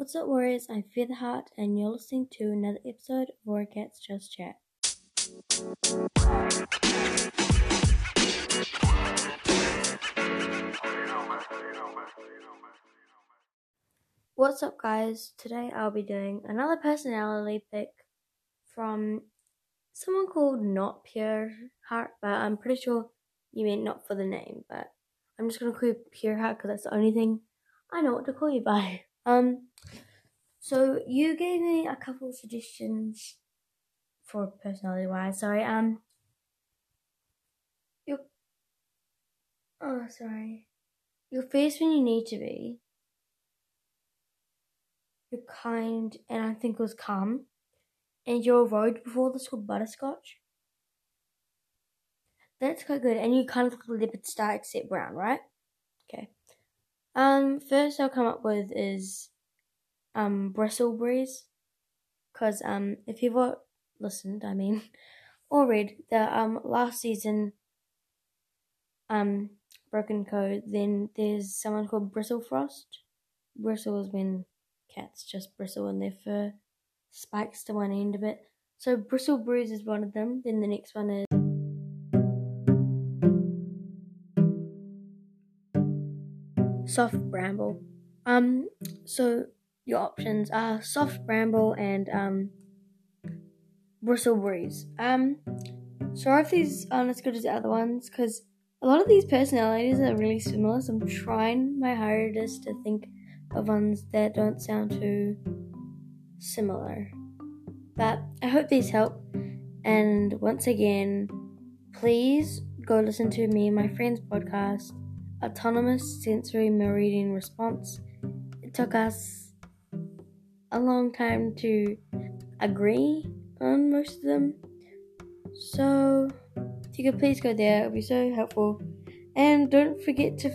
What's up, Warriors? I'm Featherheart, and you're listening to another episode of Warrior Cats Just Chat. What's up, guys? Today I'll be doing another personality pick from someone called Not Pure Heart, but I'm pretty sure you mean not for the name, but I'm just gonna call you Pure Heart because that's the only thing I know what to call you by. Um, so you gave me a couple suggestions for personality wise. Sorry, um, you're, oh, sorry, you're fierce when you need to be. You're kind, and I think it was calm. And you're a road before this called butterscotch. That's quite good. And you kind of look like a Leopardstar except brown, right? Okay. Um, first I'll come up with is um Bristleberries, cause um if you've listened, I mean, or read the um last season um Broken Code, then there's someone called Bristlefrost. Bristle is when cats just bristle in their fur, spikes to one end of it. So Bristleberries is one of them. Then the next one is. soft bramble. Um, so your options are soft bramble and um, bristleberries. Um, sorry if these aren't as good as the other ones because a lot of these personalities are really similar. So I'm trying my hardest to think of ones that don't sound too similar. But I hope these help. And once again, please go listen to me and my friend's podcast autonomous sensory meridian response. It took us a long time to agree on most of them. So, if you could please go there, it would be so helpful. And don't forget to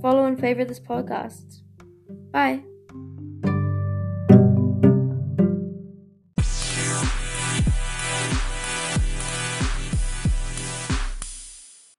follow and favorite this podcast. Bye.